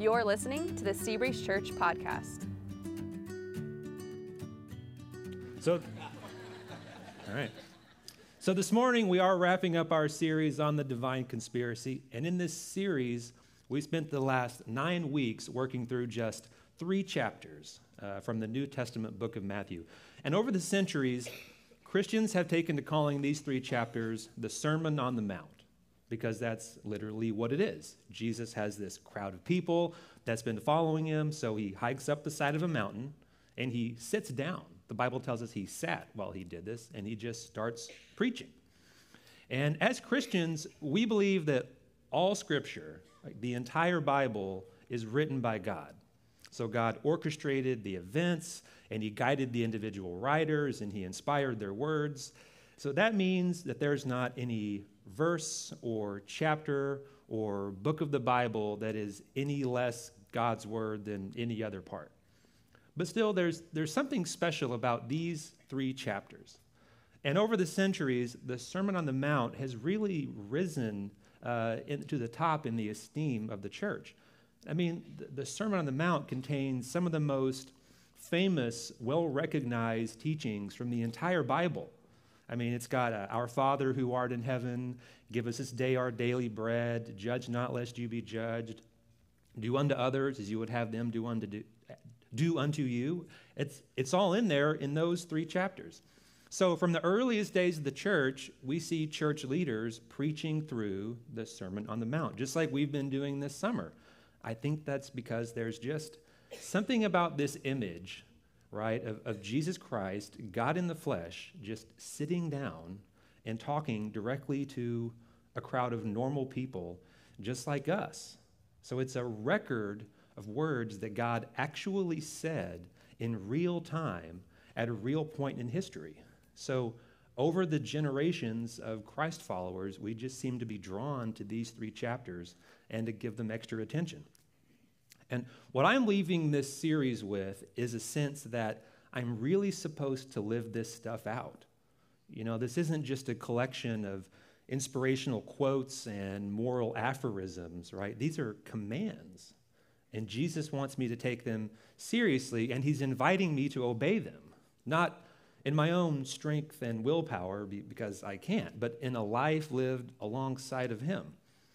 You're listening to the Seabreeze Church podcast. So, all right. So this morning we are wrapping up our series on the divine conspiracy. And in this series, we spent the last nine weeks working through just three chapters uh, from the New Testament book of Matthew. And over the centuries, Christians have taken to calling these three chapters the Sermon on the Mount because that's literally what it is. Jesus has this crowd of people that's been following him, so he hikes up the side of a mountain and he sits down. The Bible tells us he sat while he did this and he just starts preaching. And as Christians, we believe that all scripture, the entire Bible, is written by God. So God orchestrated the events and he guided the individual writers and he inspired their words. So that means that there's not any verse or chapter or book of the Bible that is any less God's word than any other part. But still, there's, there's something special about these three chapters. And over the centuries, the Sermon on the Mount has really risen uh, in, to the top in the esteem of the church. I mean, the, the Sermon on the Mount contains some of the most famous, well recognized teachings from the entire Bible. I mean, it's got uh, Our Father who art in heaven, give us this day our daily bread, judge not lest you be judged, do unto others as you would have them do unto, do, do unto you. It's, it's all in there in those three chapters. So, from the earliest days of the church, we see church leaders preaching through the Sermon on the Mount, just like we've been doing this summer. I think that's because there's just something about this image right, of, of Jesus Christ, God in the flesh, just sitting down and talking directly to a crowd of normal people just like us. So it's a record of words that God actually said in real time at a real point in history. So over the generations of Christ followers, we just seem to be drawn to these three chapters and to give them extra attention. And what I'm leaving this series with is a sense that I'm really supposed to live this stuff out. You know, this isn't just a collection of inspirational quotes and moral aphorisms, right? These are commands. And Jesus wants me to take them seriously, and he's inviting me to obey them, not in my own strength and willpower because I can't, but in a life lived alongside of him.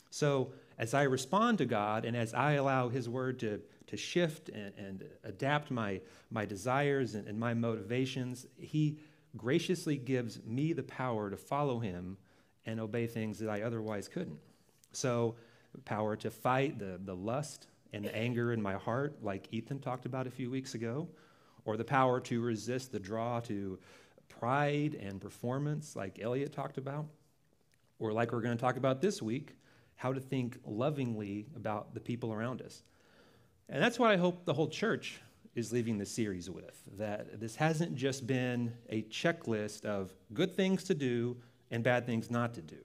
So as I respond to God and as I allow His Word to, to shift and, and adapt my, my desires and, and my motivations, He graciously gives me the power to follow Him and obey things that I otherwise couldn't. So, power to fight the, the lust and the anger in my heart, like Ethan talked about a few weeks ago, or the power to resist the draw to pride and performance, like Elliot talked about, or like we're going to talk about this week, how to think lovingly about the people around us. And that's what I hope the whole church is leaving the series with that this hasn't just been a checklist of good things to do and bad things not to do.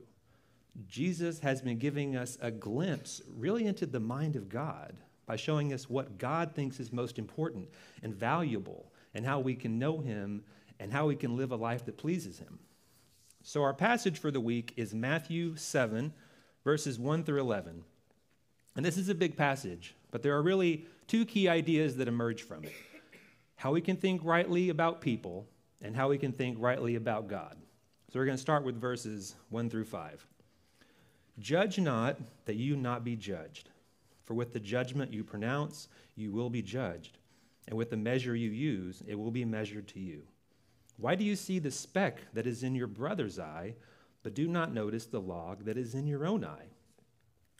Jesus has been giving us a glimpse really into the mind of God by showing us what God thinks is most important and valuable and how we can know Him and how we can live a life that pleases Him. So, our passage for the week is Matthew 7, verses 1 through 11. And this is a big passage, but there are really two key ideas that emerge from it how we can think rightly about people and how we can think rightly about God. So we're going to start with verses 1 through 5. Judge not that you not be judged, for with the judgment you pronounce, you will be judged, and with the measure you use, it will be measured to you. Why do you see the speck that is in your brother's eye? But do not notice the log that is in your own eye?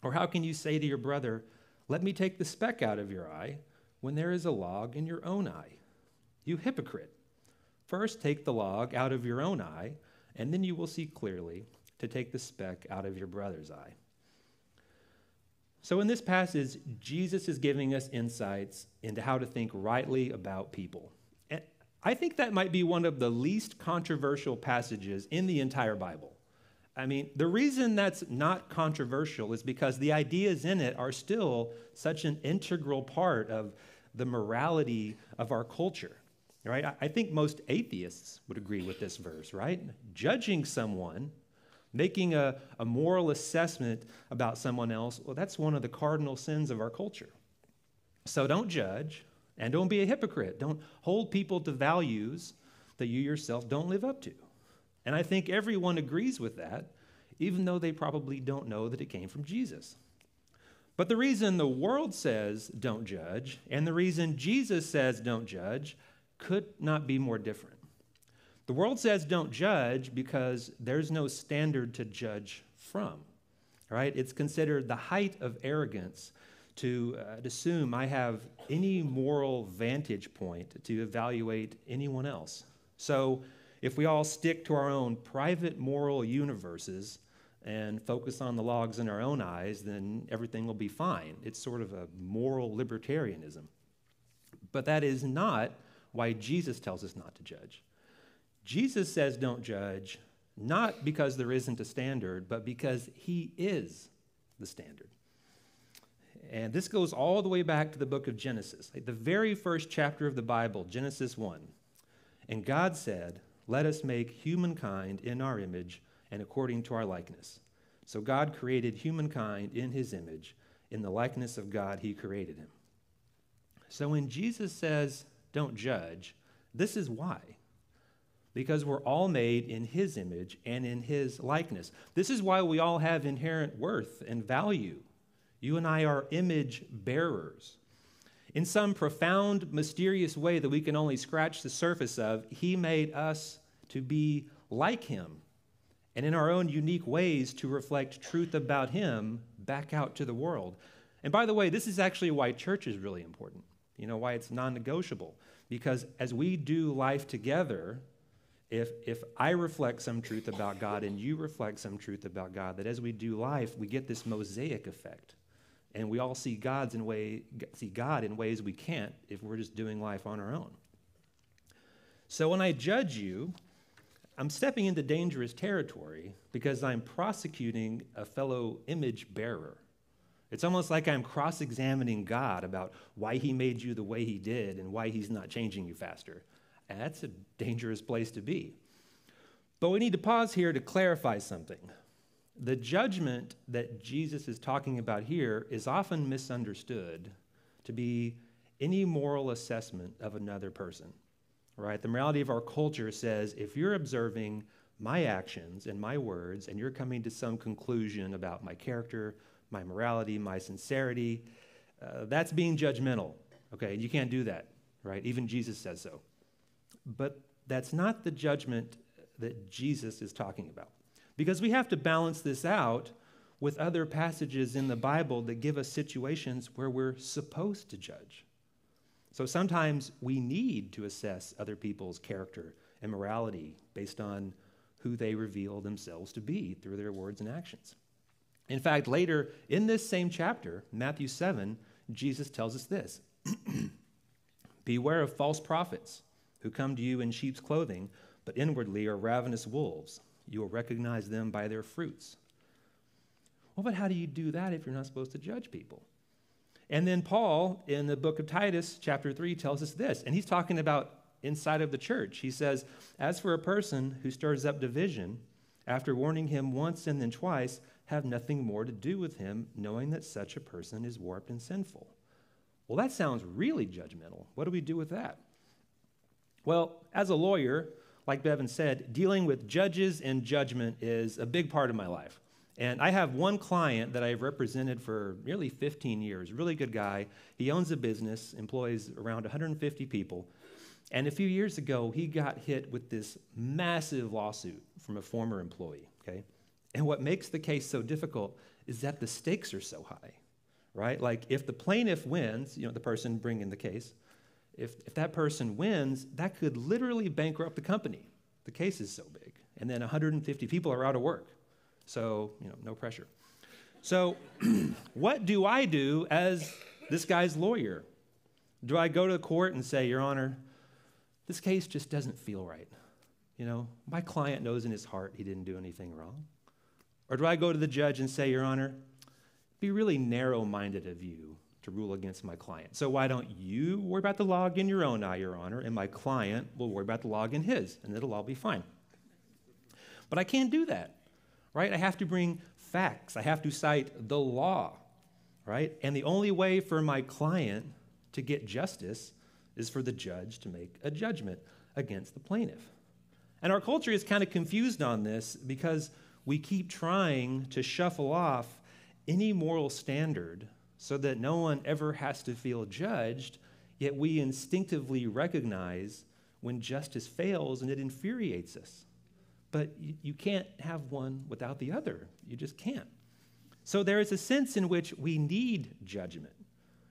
Or how can you say to your brother, Let me take the speck out of your eye, when there is a log in your own eye? You hypocrite! First take the log out of your own eye, and then you will see clearly to take the speck out of your brother's eye. So, in this passage, Jesus is giving us insights into how to think rightly about people. And I think that might be one of the least controversial passages in the entire Bible. I mean, the reason that's not controversial is because the ideas in it are still such an integral part of the morality of our culture, right? I think most atheists would agree with this verse, right? Judging someone, making a, a moral assessment about someone else, well, that's one of the cardinal sins of our culture. So don't judge and don't be a hypocrite. Don't hold people to values that you yourself don't live up to. And I think everyone agrees with that, even though they probably don't know that it came from Jesus. But the reason the world says don't judge and the reason Jesus says don't judge could not be more different. The world says don't judge because there's no standard to judge from, right? It's considered the height of arrogance to uh, assume I have any moral vantage point to evaluate anyone else. So if we all stick to our own private moral universes and focus on the logs in our own eyes, then everything will be fine. It's sort of a moral libertarianism. But that is not why Jesus tells us not to judge. Jesus says don't judge, not because there isn't a standard, but because he is the standard. And this goes all the way back to the book of Genesis, the very first chapter of the Bible, Genesis 1. And God said, Let us make humankind in our image and according to our likeness. So God created humankind in his image. In the likeness of God, he created him. So when Jesus says, Don't judge, this is why because we're all made in his image and in his likeness. This is why we all have inherent worth and value. You and I are image bearers. In some profound, mysterious way that we can only scratch the surface of, he made us to be like him and in our own unique ways to reflect truth about him back out to the world. And by the way, this is actually why church is really important. You know, why it's non negotiable. Because as we do life together, if, if I reflect some truth about God and you reflect some truth about God, that as we do life, we get this mosaic effect. And we all see, God's in way, see God in ways we can't if we're just doing life on our own. So when I judge you, I'm stepping into dangerous territory because I'm prosecuting a fellow image bearer. It's almost like I'm cross examining God about why he made you the way he did and why he's not changing you faster. That's a dangerous place to be. But we need to pause here to clarify something. The judgment that Jesus is talking about here is often misunderstood to be any moral assessment of another person. Right? The morality of our culture says if you're observing my actions and my words and you're coming to some conclusion about my character, my morality, my sincerity, uh, that's being judgmental. Okay? You can't do that, right? Even Jesus says so. But that's not the judgment that Jesus is talking about. Because we have to balance this out with other passages in the Bible that give us situations where we're supposed to judge. So sometimes we need to assess other people's character and morality based on who they reveal themselves to be through their words and actions. In fact, later in this same chapter, Matthew 7, Jesus tells us this Beware of false prophets who come to you in sheep's clothing, but inwardly are ravenous wolves. You will recognize them by their fruits. Well, but how do you do that if you're not supposed to judge people? And then Paul, in the book of Titus, chapter 3, tells us this, and he's talking about inside of the church. He says, As for a person who stirs up division, after warning him once and then twice, have nothing more to do with him, knowing that such a person is warped and sinful. Well, that sounds really judgmental. What do we do with that? Well, as a lawyer, like Bevan said, dealing with judges and judgment is a big part of my life. And I have one client that I've represented for nearly 15 years, really good guy. He owns a business, employs around 150 people. And a few years ago, he got hit with this massive lawsuit from a former employee, okay? And what makes the case so difficult is that the stakes are so high, right? Like if the plaintiff wins, you know, the person bringing the case, if, if that person wins, that could literally bankrupt the company. The case is so big. And then 150 people are out of work. So, you know, no pressure. So, what do I do as this guy's lawyer? Do I go to the court and say, Your Honor, this case just doesn't feel right? You know, my client knows in his heart he didn't do anything wrong. Or do I go to the judge and say, Your Honor, be really narrow minded of you to rule against my client. So why don't you worry about the log in your own eye, Your Honor, and my client will worry about the log in his, and it'll all be fine. But I can't do that, right? I have to bring facts, I have to cite the law, right? And the only way for my client to get justice is for the judge to make a judgment against the plaintiff. And our culture is kind of confused on this because we keep trying to shuffle off any moral standard so that no one ever has to feel judged, yet we instinctively recognize when justice fails and it infuriates us. But you, can't have one without the other. You just can't. So there is a sense in which we need judgment.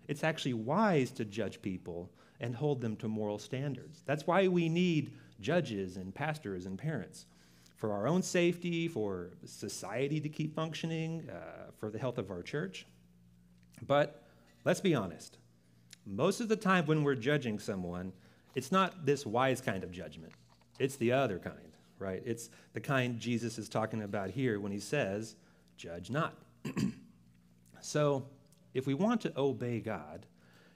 It's actually wise to judge people and hold them to moral standards. That's why we need judges and pastors and parents for our own safety, for society to keep functioning, uh, for the health of our church. But let's be honest. Most of the time when we're judging someone, it's not this wise kind of judgment. It's the other kind, right? It's the kind Jesus is talking about here when he says, judge not. so, if we want to obey God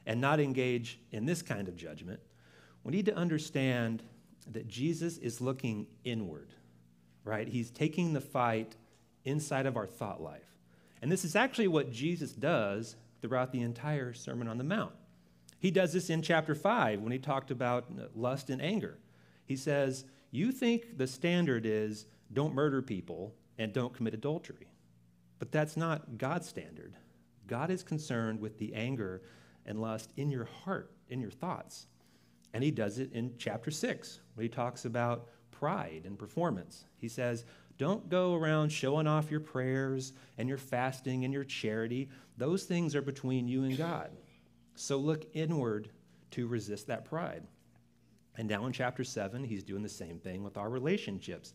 and not engage in this kind of judgment, we need to understand that Jesus is looking inward, right? He's taking the fight inside of our thought life. And this is actually what Jesus does throughout the entire Sermon on the Mount. He does this in chapter 5 when he talked about lust and anger. He says, You think the standard is don't murder people and don't commit adultery. But that's not God's standard. God is concerned with the anger and lust in your heart, in your thoughts. And he does it in chapter 6 when he talks about pride and performance. He says, Don't go around showing off your prayers and your fasting and your charity. Those things are between you and God. So look inward to resist that pride. And now in chapter 7, he's doing the same thing with our relationships.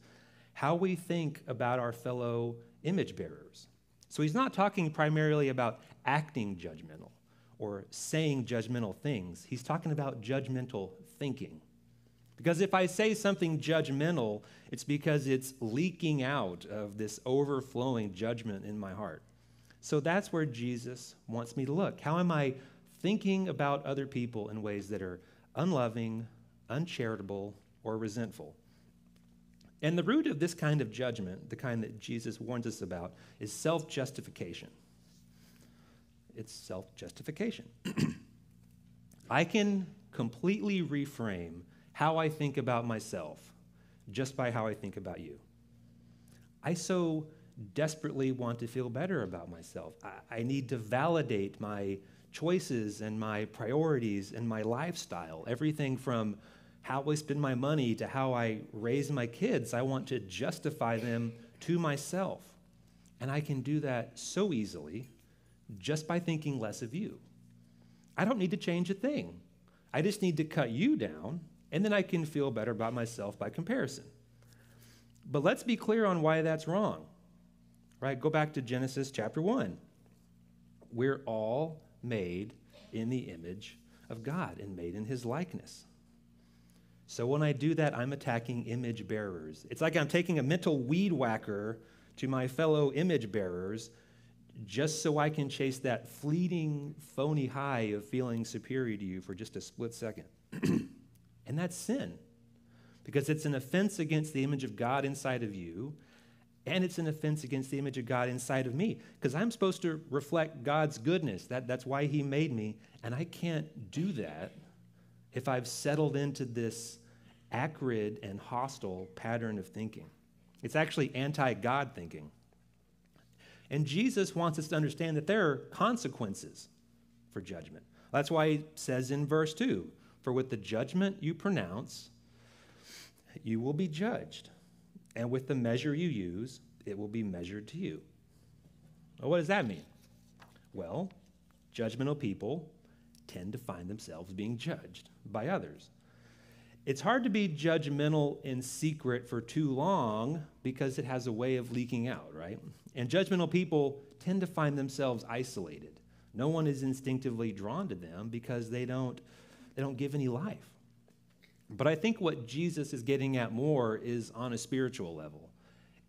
How we think about our fellow image bearers. So he's not talking primarily about acting judgmental or saying judgmental things. He's talking about judgmental thinking. Because if I say something judgmental, it's because it's leaking out of this overflowing judgment in my heart. So that's where Jesus wants me to look. How am I thinking about other people in ways that are unloving, uncharitable, or resentful? And the root of this kind of judgment, the kind that Jesus warns us about, is self justification. It's self justification. I can completely reframe how I think about myself just by how I think about you. I so desperately want to feel better about myself. I, I need to validate my choices and my priorities and my lifestyle, everything from how I spend my money to how I raise my kids. I want to justify them to myself. And I can do that so easily just by thinking less of you. I don't need to change a thing. I just need to cut you down, and then I can feel better about myself by comparison. But let's be clear on why that's wrong. Right? Go back to Genesis chapter 1. We're all made in the image of God and made in his likeness. So when I do that, I'm attacking image bearers. It's like I'm taking a mental weed whacker to my fellow image bearers just so I can chase that fleeting, phony high of feeling superior to you for just a split second. and that's sin because it's an offense against the image of God inside of you, and it's an offense against the image of God inside of me because I'm supposed to reflect God's goodness. That, that's why He made me, and I can't do that if I've settled into this acrid and hostile pattern of thinking. It's actually anti God thinking. And Jesus wants us to understand that there are consequences for judgment. That's why he says in verse 2 For with the judgment you pronounce, you will be judged. And with the measure you use, it will be measured to you. Well, what does that mean? Well, judgmental people tend to find themselves being judged by others. It's hard to be judgmental in secret for too long because it has a way of leaking out, right? And judgmental people tend to find themselves isolated. No one is instinctively drawn to them because they don't, they don't give any life. But I think what Jesus is getting at more is on a spiritual level.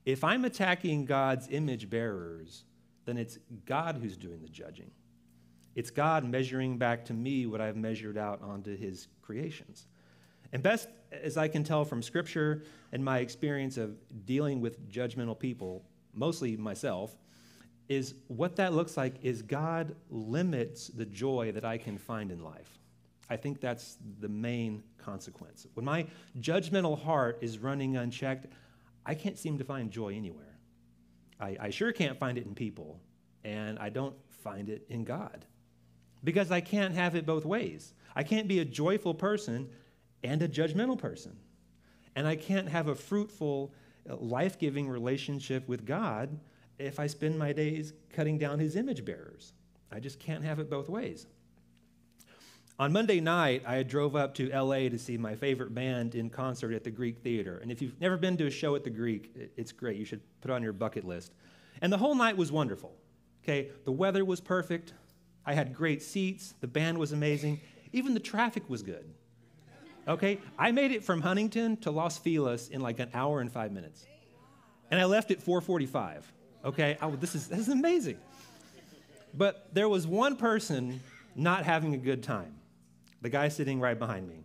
If I'm attacking God's image bearers, then it's God who's doing the judging. It's God measuring back to me what I've measured out onto his creations. And best as I can tell from scripture and my experience of dealing with judgmental people, mostly myself, is what that looks like is God limits the joy that I can find in life. I think that's the main consequence. When my judgmental heart is running unchecked, I can't seem to find joy anywhere. I, I sure can't find it in people, and I don't find it in God because I can't have it both ways. I can't be a joyful person and a judgmental person. And I can't have a fruitful, uh, life giving relationship with God if I spend my days cutting down his image bearers. I just can't have it both ways. On Monday night, I drove up to LA to see my favorite band in concert at the Greek Theater. And if you've never been to a show at the Greek, it's great. You should put it on your bucket list. And the whole night was wonderful. Okay, the weather was perfect. I had great seats. The band was amazing. Even the traffic was good. Okay, I made it from Huntington to Los Feliz in like an hour and five minutes, and I left at 4:45. Okay, I, this is this is amazing. But there was one person not having a good time. The guy sitting right behind me.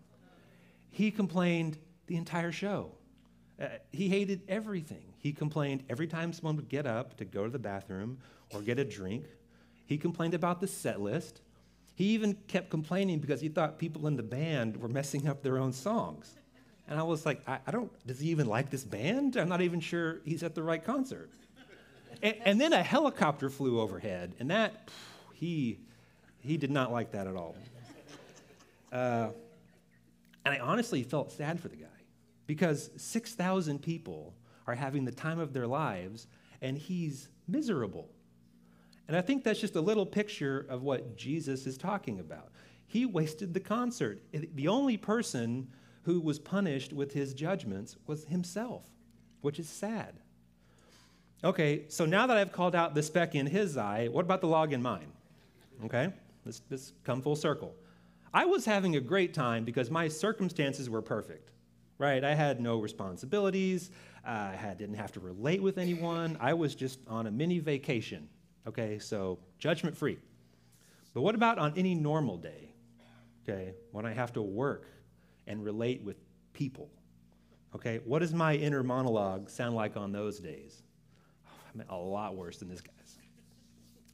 He complained the entire show. Uh, he hated everything. He complained every time someone would get up to go to the bathroom or get a drink. He complained about the set list. He even kept complaining because he thought people in the band were messing up their own songs. And I was like, I, I don't, does he even like this band? I'm not even sure he's at the right concert. and, and, then a helicopter flew overhead, and that, he, he did not like that at all. Uh, and I honestly felt sad for the guy because 6,000 people are having the time of their lives, and he's miserable. And I think that's just a little picture of what Jesus is talking about. He wasted the concert. The only person who was punished with his judgments was himself, which is sad. Okay, so now that I've called out the speck in his eye, what about the log in mine? Okay, let's, let's come full circle. I was having a great time because my circumstances were perfect, right? I had no responsibilities. I had, didn't have to relate with anyone. I was just on a mini vacation Okay, so judgment free. But what about on any normal day? Okay, when I have to work and relate with people? Okay, what does my inner monologue sound like on those days? Oh, I mean, a lot worse than this guy's.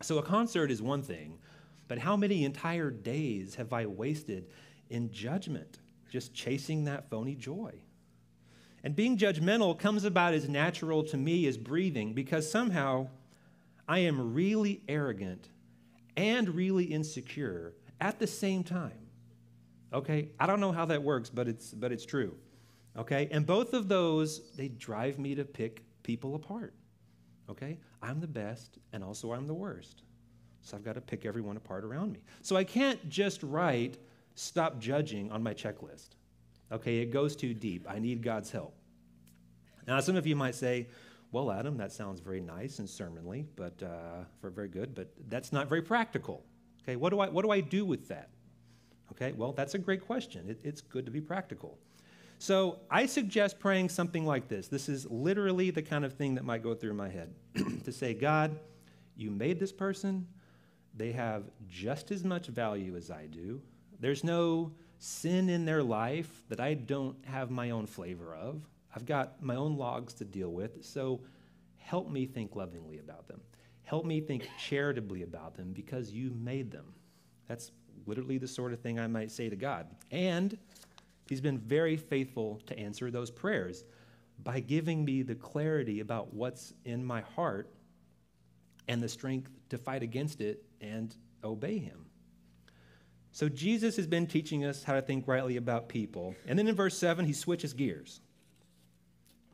So a concert is one thing, but how many entire days have I wasted in judgment, just chasing that phony joy? And being judgmental comes about as natural to me as breathing because somehow I am really arrogant and really insecure at the same time. Okay? I don't know how that works, but it's but it's true. Okay? And both of those they drive me to pick people apart. Okay? I'm the best and also I'm the worst. So I've got to pick everyone apart around me. So I can't just write stop judging on my checklist. Okay, it goes too deep. I need God's help. Now, some of you might say, well, Adam, that sounds very nice and sermonly, but uh, very good, but that's not very practical. Okay, what do I what do I do with that? Okay, well, that's a great question. It, it's good to be practical. So I suggest praying something like this. This is literally the kind of thing that might go through my head to say, God, you made this person. They have just as much value as I do. There's no sin in their life that I don't have my own flavor of. I've got my own logs to deal with, so help me think lovingly about them. Help me think charitably about them because you made them. That's literally the sort of thing I might say to God. And He's been very faithful to answer those prayers by giving me the clarity about what's in my heart and the strength to fight against it and obey Him. So Jesus has been teaching us how to think rightly about people. And then in verse 7, he switches gears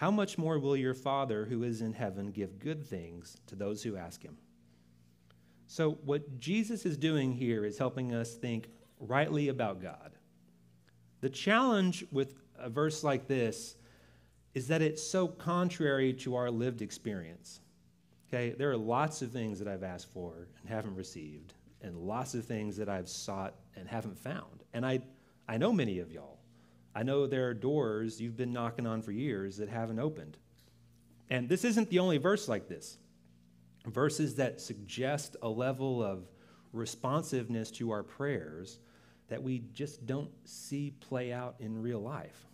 how much more will your Father who is in heaven give good things to those who ask him? So, what Jesus is doing here is helping us think rightly about God. The challenge with a verse like this is that it's so contrary to our lived experience. Okay, there are lots of things that I've asked for and haven't received. and lots of things that I've sought and haven't found. And I, I know many of y'all. I know there are doors you've been knocking on for years that haven't opened. And this isn't the only verse like this. Verses that suggest a level of responsiveness to our prayers that we just don't see play out in real life.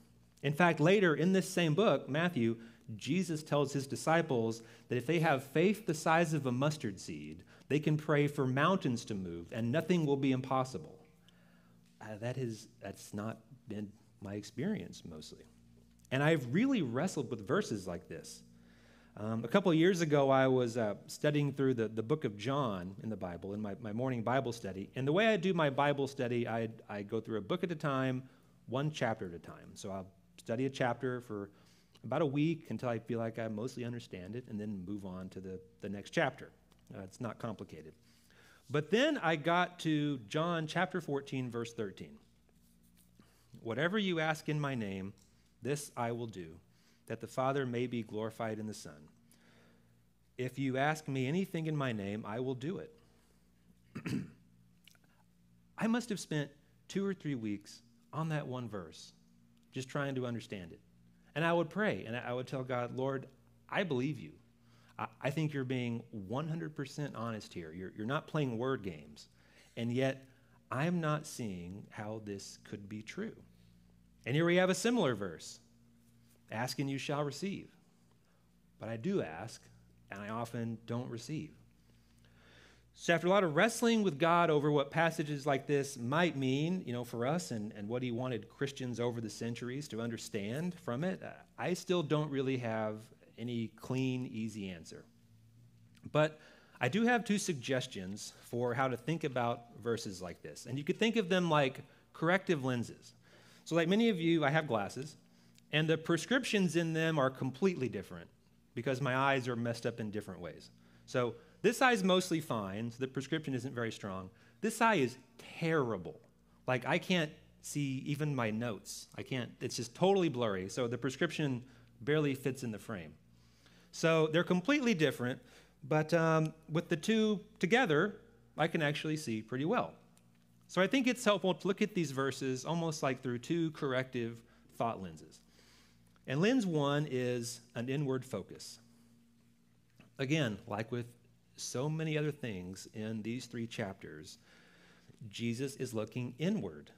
In fact, later in this same book, Matthew, Jesus tells his disciples that if they have faith the size of a mustard seed, they can pray for mountains to move and nothing will be impossible. Uh, that is, that's not been my experience mostly. And I've really wrestled with verses like this. Um, a couple years ago, I was uh, studying through the, the book of John in the Bible in my, my morning Bible study. And the way I do my Bible study, I, I go through a book at a time, one chapter at a time. So I'll study a chapter for about a week until I feel like I mostly understand it, and then move on to the, the next chapter. Uh, it's not complicated. But then I got to John chapter 14, verse 13. Whatever you ask in my name, this I will do, that the Father may be glorified in the Son. If you ask me anything in my name, I will do it. I must have spent two or three weeks on that one verse, just trying to understand it. And I would pray and I would tell God, Lord, I believe you. I, think you're being 100% honest here. You're, you're not playing word games. And yet, I'm not seeing how this could be true. And here we have a similar verse Ask and you shall receive. But I do ask, and I often don't receive. So, after a lot of wrestling with God over what passages like this might mean, you know, for us and, and what he wanted Christians over the centuries to understand from it, uh, I still don't really have any clean, easy answer. But I do have two suggestions for how to think about verses like this. And you could think of them like corrective lenses. So, like many of you, I have glasses, and the prescriptions in them are completely different because my eyes are messed up in different ways. So, this eye is mostly fine, so the prescription isn't very strong. This eye is terrible. Like, I can't see even my notes. I can't, it's just totally blurry. So, the prescription barely fits in the frame. So, they're completely different, but um, with the two together, I can actually see pretty well. So, I think it's helpful to look at these verses almost like through two corrective thought lenses. And lens one is an inward focus. Again, like with so many other things in these three chapters, Jesus is looking inward,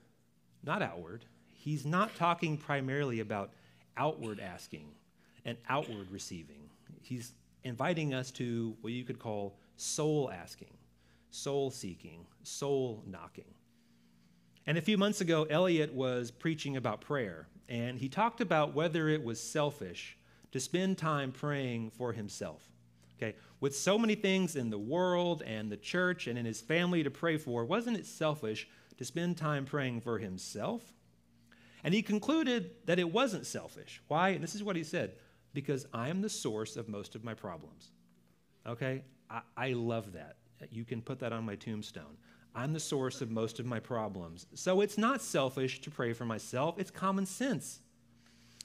not outward. He's not talking primarily about outward asking and outward receiving. He's inviting us to what you could call soul asking, soul seeking, soul knocking. And a few months ago, Elliot was preaching about prayer, and he talked about whether it was selfish to spend time praying for himself. Okay, with so many things in the world and the church and in his family to pray for, wasn't it selfish to spend time praying for himself? And he concluded that it wasn't selfish. Why? And this is what he said because I am the source of most of my problems. Okay? I, I love that. You can put that on my tombstone. I'm the source of most of my problems. So it's not selfish to pray for myself, it's common sense.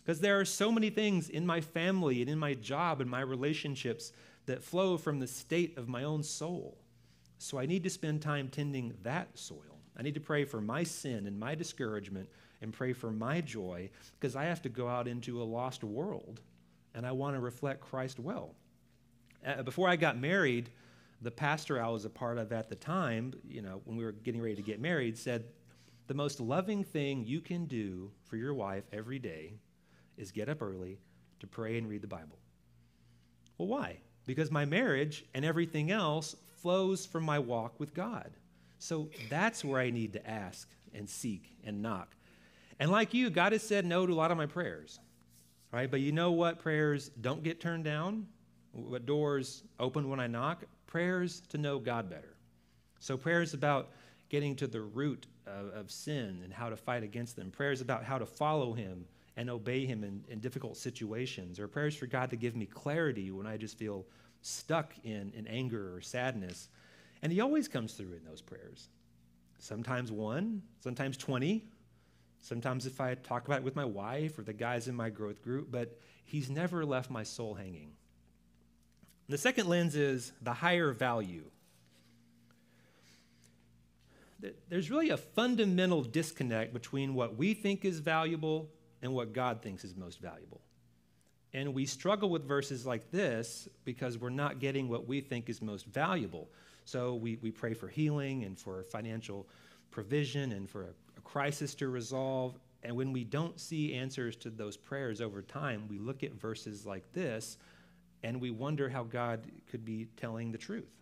Because there are so many things in my family and in my job and my relationships that flow from the state of my own soul. So I need to spend time tending that soil. I need to pray for my sin and my discouragement and pray for my joy because I have to go out into a lost world and I want to reflect Christ well. Uh, before I got married, the pastor I was a part of at the time, you know, when we were getting ready to get married, said, The most loving thing you can do for your wife every day is get up early to pray and read the Bible. Well, why? because my marriage and everything else flows from my walk with God. So that's where I need to ask and seek and knock. And like you, God has said no to a lot of my prayers, right? But you know what prayers don't get turned down? What doors open when I knock? Prayers to know God better. So prayers about getting to the root of, of sin and how to fight against them. Prayers about how to follow Him and obey Him in, in difficult situations, or prayers for God to give me clarity when I just feel stuck in, in anger or sadness. And He always comes through in those prayers. Sometimes one, sometimes 20, sometimes if I talk about it with my wife or the guys in my growth group, but He's never left my soul hanging. The second lens is the higher value. there's really a fundamental disconnect between what we think is valuable and what God thinks is most valuable. And we struggle with verses like this because we're not getting what we think is most valuable. So we, we pray for healing and for financial provision and for a, a crisis to resolve. And when we don't see answers to those prayers over time, we look at verses like this and we wonder how God could be telling the truth.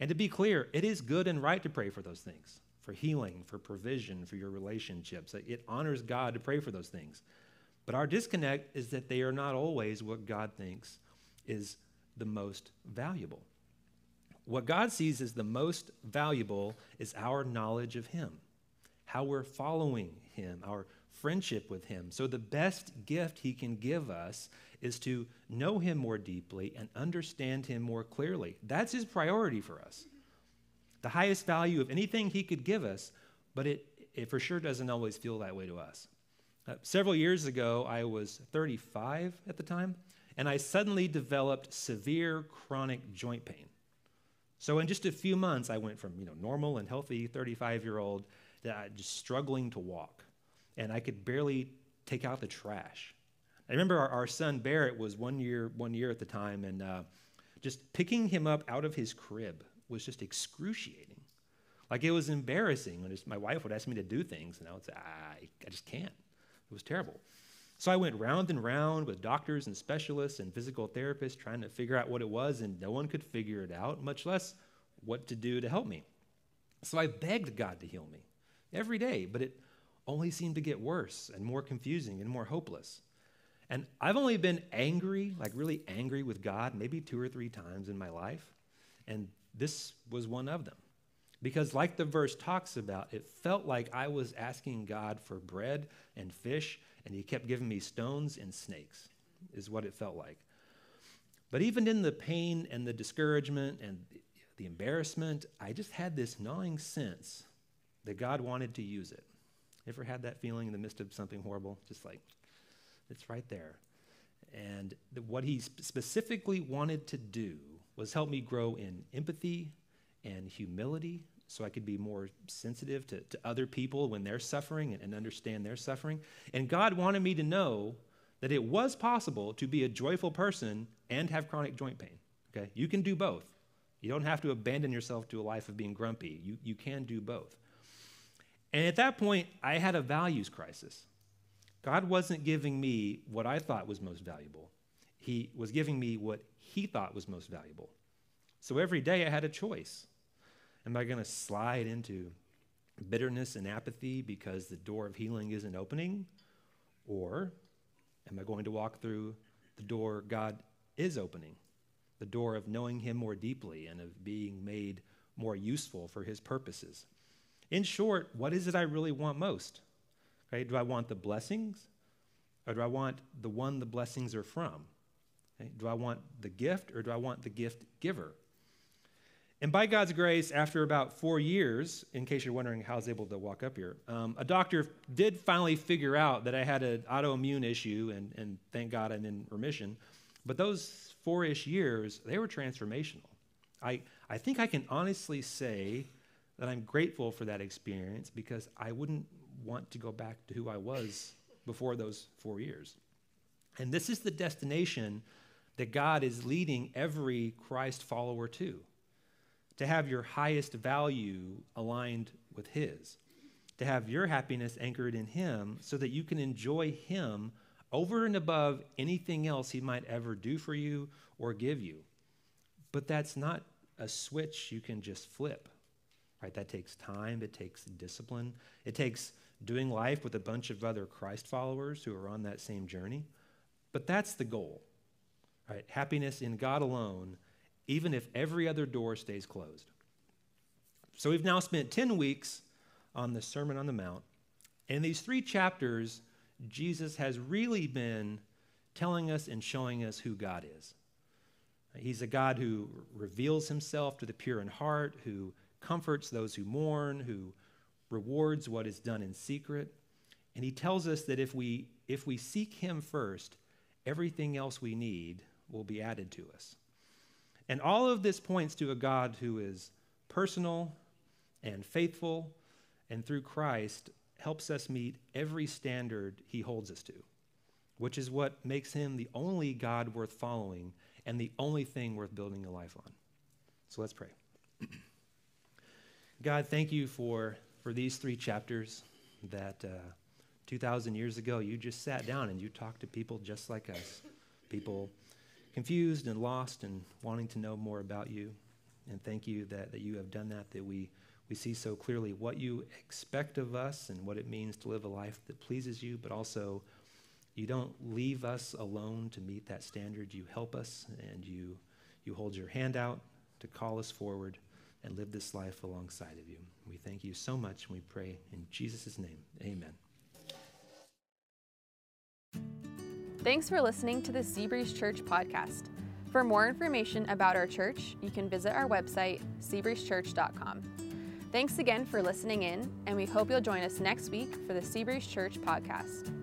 And to be clear, it is good and right to pray for those things for healing, for provision, for your relationships. It honors God to pray for those things. But our disconnect is that they are not always what God thinks is the most valuable. What God sees as the most valuable is our knowledge of Him, how we're following Him, our friendship with Him. So, the best gift He can give us is to know Him more deeply and understand Him more clearly. That's His priority for us. The highest value of anything He could give us, but it, it for sure doesn't always feel that way to us. Uh, several years ago, I was 35 at the time, and I suddenly developed severe chronic joint pain. So in just a few months, I went from you know normal and healthy 35 year old to uh, just struggling to walk, and I could barely take out the trash. I remember our, our son Barrett was one year one year at the time, and uh, just picking him up out of his crib was just excruciating. Like it was embarrassing when my wife would ask me to do things, and I would say, I, I just can't. It was terrible. So I went round and round with doctors and specialists and physical therapists trying to figure out what it was, and no one could figure it out, much less what to do to help me. So I begged God to heal me every day, but it only seemed to get worse and more confusing and more hopeless. And I've only been angry, like really angry with God, maybe two or three times in my life, and this was one of them. Because, like the verse talks about, it felt like I was asking God for bread and fish and he kept giving me stones and snakes, is what it felt like. But even in the pain and the discouragement and the embarrassment, I just had this gnawing sense that God wanted to use it. Ever had that feeling in the midst of something horrible? Just like, it's right there. And the, what he specifically wanted to do was help me grow in empathy and humility so I could be more sensitive to, to other people when they're suffering and, and understand their suffering. And God wanted me to know that it was possible to be a joyful person and have chronic joint pain. Okay? You can do both. You don't have to abandon yourself to a life of being grumpy. You, you can do both. And at that point, I had a values crisis. God wasn't giving me what I thought was most valuable, He was giving me what He thought was most valuable. So every day I had a choice. Am I going to slide into bitterness and apathy because the door of healing isn't opening? Or am I going to walk through the door God is opening, the door of knowing Him more deeply and of being made more useful for His purposes? In short, what is it I really want most? Okay, do I want the blessings or do I want the one the blessings are from? Okay, do I want the gift or do I want the gift giver? And by God's grace, after about four years, in case you're wondering how I was able to walk up here, um, a doctor did finally figure out that I had an autoimmune issue, and, and thank God I'm in remission. But those four ish years, they were transformational. I, I think I can honestly say that I'm grateful for that experience because I wouldn't want to go back to who I was before those four years. And this is the destination that God is leading every Christ follower to to have your highest value aligned with His, to have your happiness anchored in Him so that you can enjoy Him over and above anything else He might ever do for you or give you. But that's not a switch you can just flip, right? That takes time, it takes discipline, it takes doing life with a bunch of other Christ followers who are on that same journey. But that's the goal, right? Happiness in God alone even if every other door stays closed. So we've now spent 10 weeks on the Sermon on the Mount. In these three chapters, Jesus has really been telling us and showing us who God is. He's a God who reveals himself to the pure in heart, who comforts those who mourn, who rewards what is done in secret. And he tells us that if we, if we seek him first, everything else we need will be added to us. And all of this points to a God who is personal and faithful, and through Christ helps us meet every standard he holds us to, which is what makes him the only God worth following and the only thing worth building a life on. So let's pray. God, thank you for, for these three chapters that uh, 2,000 years ago you just sat down and you talked to people just like us, people confused and lost and wanting to know more about you. And thank you that, that you have done that, that we, we see so clearly what you expect of us and what it means to live a life that pleases you, but also you don't leave us alone to meet that standard. You help us and you, you hold your hand out to call us forward and live this life alongside of you. We thank you so much and we pray in Jesus' name. Amen. Thanks for listening to the Seabreeze Church podcast. For more information about our church, you can visit our website, seabreezechurch.com. Thanks again for listening in, and we hope you'll join us next week for the Seabreeze Church podcast.